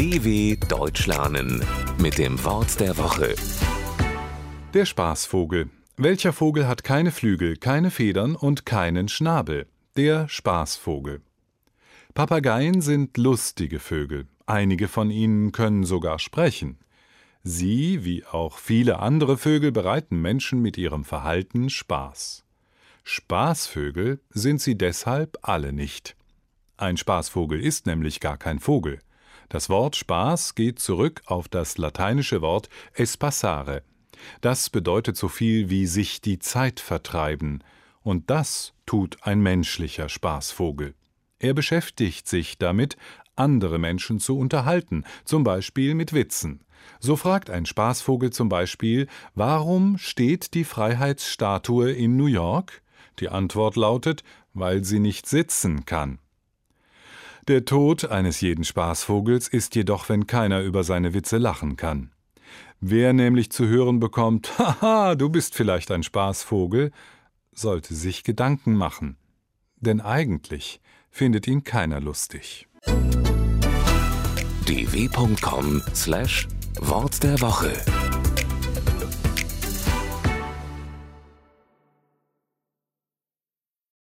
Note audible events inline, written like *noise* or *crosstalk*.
DW Deutsch lernen mit dem Wort der Woche. Der Spaßvogel. Welcher Vogel hat keine Flügel, keine Federn und keinen Schnabel? Der Spaßvogel. Papageien sind lustige Vögel. Einige von ihnen können sogar sprechen. Sie, wie auch viele andere Vögel, bereiten Menschen mit ihrem Verhalten Spaß. Spaßvögel sind sie deshalb alle nicht. Ein Spaßvogel ist nämlich gar kein Vogel. Das Wort Spaß geht zurück auf das lateinische Wort espassare. Das bedeutet so viel wie sich die Zeit vertreiben, und das tut ein menschlicher Spaßvogel. Er beschäftigt sich damit, andere Menschen zu unterhalten, zum Beispiel mit Witzen. So fragt ein Spaßvogel zum Beispiel, warum steht die Freiheitsstatue in New York? Die Antwort lautet, weil sie nicht sitzen kann. Der Tod eines jeden Spaßvogels ist jedoch, wenn keiner über seine Witze lachen kann. Wer nämlich zu hören bekommt, *laughs* haha, du bist vielleicht ein Spaßvogel, sollte sich Gedanken machen. Denn eigentlich findet ihn keiner lustig. dw.com/wort der Woche